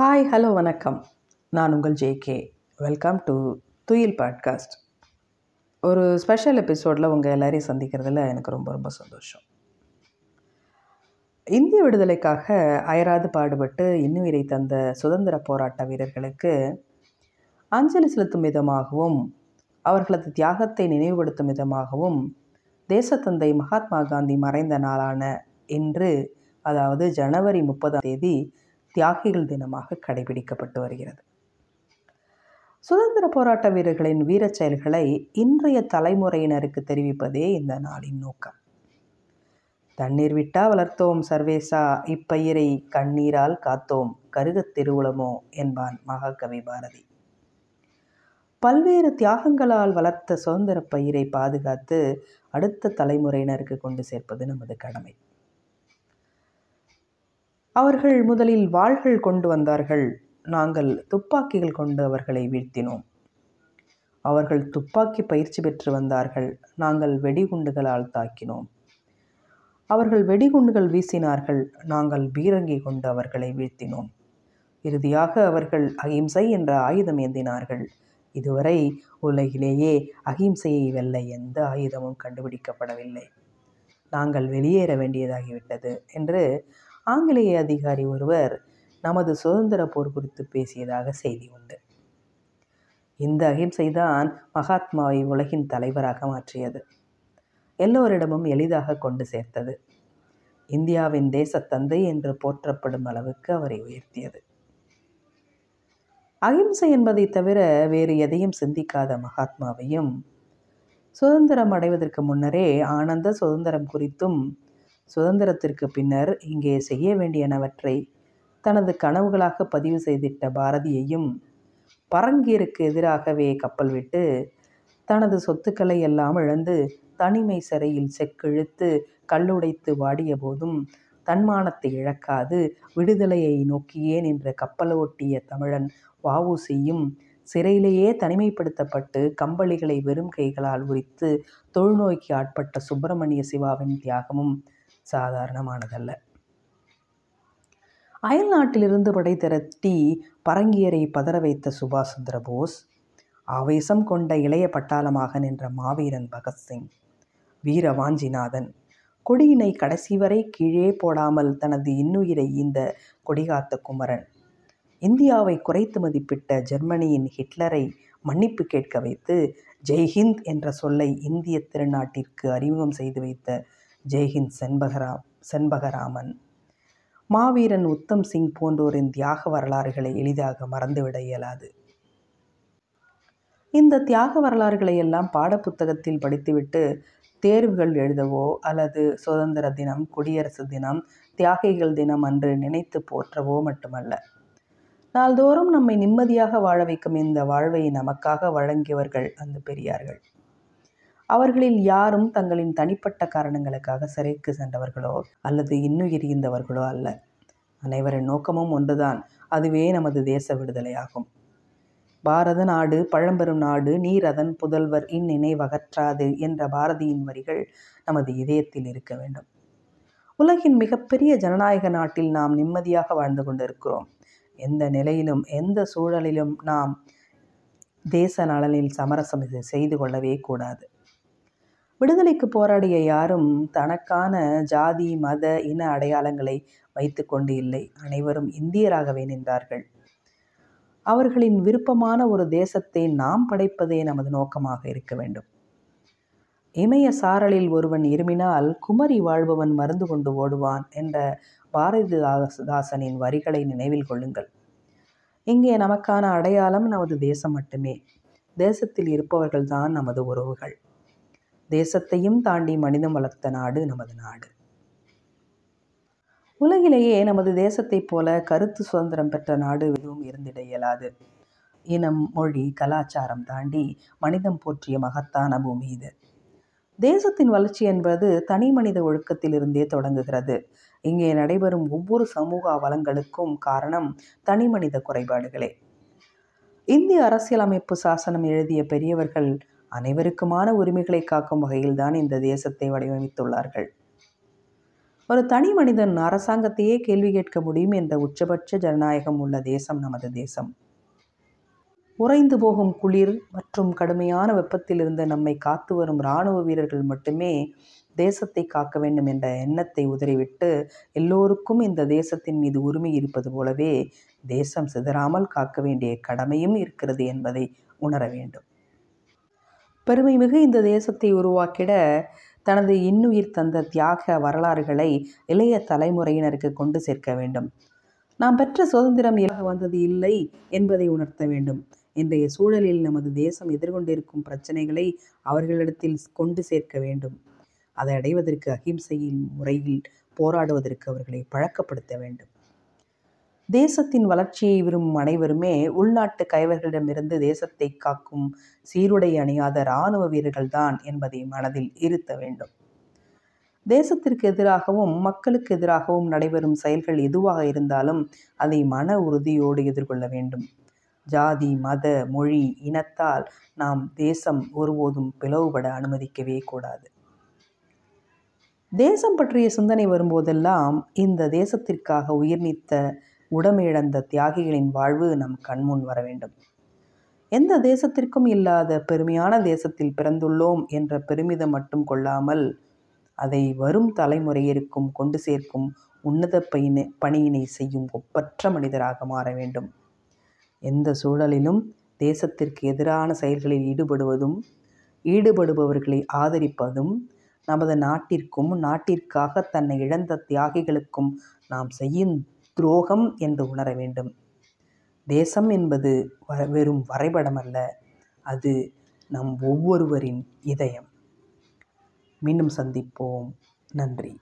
Hi hello வணக்கம். நான் உங்கள் ஜேகே வெல்கம் டு துயில் பாட்காஸ்ட் ஒரு ஸ்பெஷல் எபிசோடில் உங்கள் எல்லாரையும் சந்திக்கிறதுல எனக்கு ரொம்ப ரொம்ப சந்தோஷம். இந்திய விடுதலைக்காக அயராது பாடுபட்டு இன்னுயிரை தந்த சுதந்திர போராட்ட வீரர்களுக்கு அஞ்சலி செலுத்தும் விதமாகவும் அவர்களது தியாகத்தை நினைவுபடுத்தும் விதமாகவும் தேசத்தந்தை மகாத்மா காந்தி மறைந்த நாளான இன்று அதாவது ஜனவரி முப்பதாம் தேதி தியாகிகள் தினமாக கடைபிடிக்கப்பட்டு வருகிறது. சுதந்திர போராட்ட வீரர்களின் வீரச் செயல்களை இன்றைய தலைமுறையினருக்கு தெரிவிப்பதே இந்த நாளின் நோக்கம். தண்ணீர் விட்டா வளர்த்தோம் சர்வேசா இப்பயிரை கண்ணீரால் காத்தோம் கருகத் திருவுளமோ என்பான் மகாகவி பாரதி. பல்வேறு தியாகங்களால் வளர்த்த சுதந்திர பயிரை பாதுகாத்து அடுத்த தலைமுறையினருக்கு கொண்டு சேர்ப்பது நமது கடமை. அவர்கள் முதலில் வாள்கள் கொண்டு வந்தார்கள். நாங்கள் துப்பாக்கிகள் கொண்டு அவர்களை வீழ்த்தினோம். அவர்கள் துப்பாக்கி பயிற்சி பெற்று வந்தார்கள். நாங்கள் வெடிகுண்டுகளால் தாக்கினோம். அவர்கள் வெடிகுண்டுகள் வீசினார்கள். நாங்கள் பீரங்கி கொண்டு அவர்களை வீழ்த்தினோம். இறுதியாக அவர்கள் அகிம்சை என்ற ஆயுதம் ஏந்தினார்கள். இதுவரை உலகிலேயே அகிம்சையை வெல்ல எந்த ஆயுதமும் கண்டுபிடிக்கப்படவில்லை. நாங்கள் வெளியேற வேண்டியதாகிவிட்டது என்று ஆங்கிலேய அதிகாரி ஒருவர் நமது சுதந்திர போர் குறித்து பேசியதாக செய்தி உண்டு. இந்த அகிம்சைதான் மகாத்மாவை உலகின் தலைவராக மாற்றியது. எல்லோரிடமும் எளிதாக கொண்டு சேர்த்தது. இந்தியாவின் தேசத்தந்தை என்று போற்றப்படும் அளவுக்கு அவரை உயர்த்தியது. அகிம்சை என்பதை தவிர வேறு எதையும் சிந்திக்காத மகாத்மாவையும் சுதந்திரம் அடைவதற்கு முன்னரே ஆனந்த சுதந்திரம் குறித்தும் சுதந்திரத்திற்கு பின்னர் இங்கே செய்ய வேண்டியனவற்றை தனது கனவுகளாக பதிவு செய்திட்ட பாரதியையும் பரங்கீருக்கு எதிராகவே கப்பல் விட்டு தனது சொத்துக்களை எல்லாம் இழந்து தனிமை சிறையில் செக்கிழுத்து கல்லுடைத்து வாடிய போதும் தன்மானத்தை இழக்காது விடுதலையை நோக்கியே நின்ற கப்பலோட்டிய தமிழன் வவுசியும் சிறையிலேயே தனிமைப்படுத்தப்பட்டு கம்பளிகளை வெறும் கைகளால் உரித்து தொழுநோய்க்கு ஆட்பட்ட சுப்பிரமணிய சிவாவின் தியாகமும் சாதாரணமானதல்ல. அயல் நாட்டிலிருந்து படை திரட்டி பரங்கியரை பதற வைத்த சுபாஷ் சந்திர போஸ் ஆவேசம் கொண்ட இளைய பட்டாளமாக நின்ற மாவீரன் பகத்சிங் வீர வாஞ்சிநாதன் கொடியினை கடைசி வரை கீழே போடாமல் தனது இன்னுயிரை இந்த கொடிகாத்த குமரன் இந்தியாவை குறைத்து மதிப்பிட்ட ஜெர்மனியின் ஹிட்லரை மன்னிப்பு கேட்க வைத்து ஜெய்ஹிந்த் என்ற சொல்லை இந்திய திருநாட்டிற்கு அறிமுகம் செய்து வைத்த ஜெய்ஹிந்த் செண்பகரா செண்பகராமன். மாவீரன் உத்தம் சிங் போன்றோரின் தியாக வரலாறுகளை எளிதாக மறந்துவிட இயலாது. இந்த தியாக வரலாறுகளை எல்லாம் பாடப்புத்தகத்தில் படித்துவிட்டு தேர்வுகள் எழுதவோ அல்லது சுதந்திர தினம் குடியரசு தினம் தியாகிகள் தினம் அன்று நினைத்து போற்றவோ மட்டுமல்ல. நாள்தோறும் நம்மை நிம்மதியாக வாழ வைக்கும் இந்த வாழ்வை நமக்காக வழங்கியவர்கள் அந்த பெரியார்கள். அவர்களில் யாரும் தங்களின் தனிப்பட்ட காரணங்களுக்காக சிறைக்கு சென்றவர்களோ அல்லது இன்னுயிர் ஈந்தவர்களோ அல்ல. அனைவரின் நோக்கமும் ஒன்றுதான். அதுவே நமது தேச விடுதலையாகும். பாரத நாடு பழம்பெரும் நாடு நீர் அதன் புதல்வர் இந்நினைவகற்றாது என்ற பாரதியின் வரிகள் நமது இதயத்தில் இருக்க வேண்டும். உலகின் மிகப்பெரிய ஜனநாயக நாட்டில் நாம் நிம்மதியாக வாழ்ந்து கொண்டிருக்கிறோம். எந்த நிலையிலும் எந்த சூழலிலும் நாம் தேச நலனில் சமரசம் செய்து கொள்ளவே கூடாது. விடுதலைக்கு போராடிய யாரும் தனக்கான ஜாதி மத இன அடையாளங்களை வைத்து கொண்டு இல்லை. அனைவரும் இந்தியராகவே நின்றார்கள். அவர்களின் விருப்பமான ஒரு தேசத்தை நாம் படைப்பதே நமது நோக்கமாக இருக்க வேண்டும். இமய சாரலில் ஒருவன் இருமினால் குமரி வாழ்பவன் மருந்து கொண்டு ஓடுவான் என்ற பாரதிதாசனின் வரிகளை நினைவில் கொள்ளுங்கள். இங்கே நமக்கான அடையாளம் நமது தேசம் மட்டுமே. தேசத்தில் இருப்பவர்கள்தான் நமது உறவுகள். தேசத்தையும் தாண்டி மனிதம் வளர்த்த நாடு நமது நாடு. உலகிலேயே நமது தேசத்தைப் போல கருத்து சுதந்திரம் பெற்ற நாடு எதுவும் இருந்திட இயலாது. இனம் மொழி கலாச்சாரம் தாண்டி மனிதம் போற்றிய மகத்தான பூமி இது. தேசத்தின் வளர்ச்சி என்பது தனி மனித ஒழுக்கத்திலிருந்தே தொடங்குகிறது. இங்கே நடைபெறும் ஒவ்வொரு சமூக வளங்களுக்கும் காரணம் தனி மனித குறைபாடுகளே. இந்திய அரசியலமைப்பு சாசனம் எழுதிய பெரியவர்கள் அனைவருக்குமான உரிமைகளை காக்கும் வகையில்தான் இந்த தேசத்தை வடிவமைத்துள்ளார்கள். ஒரு தனி மனிதன் அரசாங்கத்தையே கேள்வி கேட்க முடியும் என்ற உச்சபட்ச ஜனநாயகம் உள்ள தேசம் நமது தேசம். உறைந்து போகும் குளிர் மற்றும் கடுமையான வெப்பத்திலிருந்து நம்மை காத்து வரும் இராணுவ வீரர்கள் மட்டுமே தேசத்தை காக்க வேண்டும் என்ற எண்ணத்தை உதறிவிட்டு எல்லோருக்கும் இந்த தேசத்தின் மீது உரிமை இருப்பது போலவே தேசம் சிதறாமல் காக்க வேண்டிய கடமையும் இருக்கிறது என்பதை உணர வேண்டும். பெருமைமிகு இந்த தேசத்தை உருவாக்கிட தனது இன்னுயிர் தந்த தியாக வரலாறுகளை இளைய தலைமுறையினருக்கு கொண்டு சேர்க்க வேண்டும். நாம் பெற்ற சுதந்திரம் இலக வந்தது இல்லை என்பதை உணர்த்த வேண்டும். இன்றைய சூழலில் நமது தேசம் எதிர்கொண்டிருக்கும் பிரச்சனைகளை அவர்களிடத்தில் கொண்டு சேர்க்க வேண்டும். அதை அடைவதற்கு அகிம்சையின் முறையில் போராடுவதற்கு அவர்களை பழக்கப்படுத்த வேண்டும். தேசத்தின் வளர்ச்சியை விரும்பும் அனைவருமே உள்நாட்டு கைவர்களிடமிருந்து தேசத்தை காக்கும் சீருடை அணியாத இராணுவ வீரர்கள்தான் என்பதை மனதில் இருத்த வேண்டும். தேசத்திற்கு எதிராகவும் மக்களுக்கு எதிராகவும் நடைபெறும் செயல்கள் எதுவாக இருந்தாலும் அதை மன உறுதியோடு எதிர்கொள்ள வேண்டும். ஜாதி மத மொழி இனத்தால் நாம் தேசம் ஒருபோதும் பிளவுபட அனுமதிக்கவே கூடாது. தேசம் பற்றிய சிந்தனை வரும்போதெல்லாம் இந்த தேசத்திற்காக உயிர் நீத்த உடமிழந்த தியாகிகளின் வாழ்வு நம் கண்முன் வர வேண்டும். எந்த தேசத்திற்கும் இல்லாத பெருமையான தேசத்தில் பிறந்துள்ளோம் என்ற பெருமிதம் மட்டும் கொள்ளாமல் அதை வரும் தலைமுறையிற்கும் கொண்டு சேர்க்கும் உன்னத பயினை பணியினை செய்யும் ஒப்பற்ற மனிதராக மாற வேண்டும். எந்த சூழலிலும் தேசத்திற்கு எதிரான செயல்களில் ஈடுபடுவதும் ஈடுபடுபவர்களை ஆதரிப்பதும் நமது நாட்டிற்கும் நாட்டிற்காக தன்னை இழந்த தியாகிகளுக்கும் நாம் செய்யும் துரோகம் என்று உணர வேண்டும். தேசம் என்பது வ வெறும் வரைபடம் அல்ல அது நம் ஒவ்வொருவரின் இதயம். மீண்டும் சந்திப்போம். நன்றி.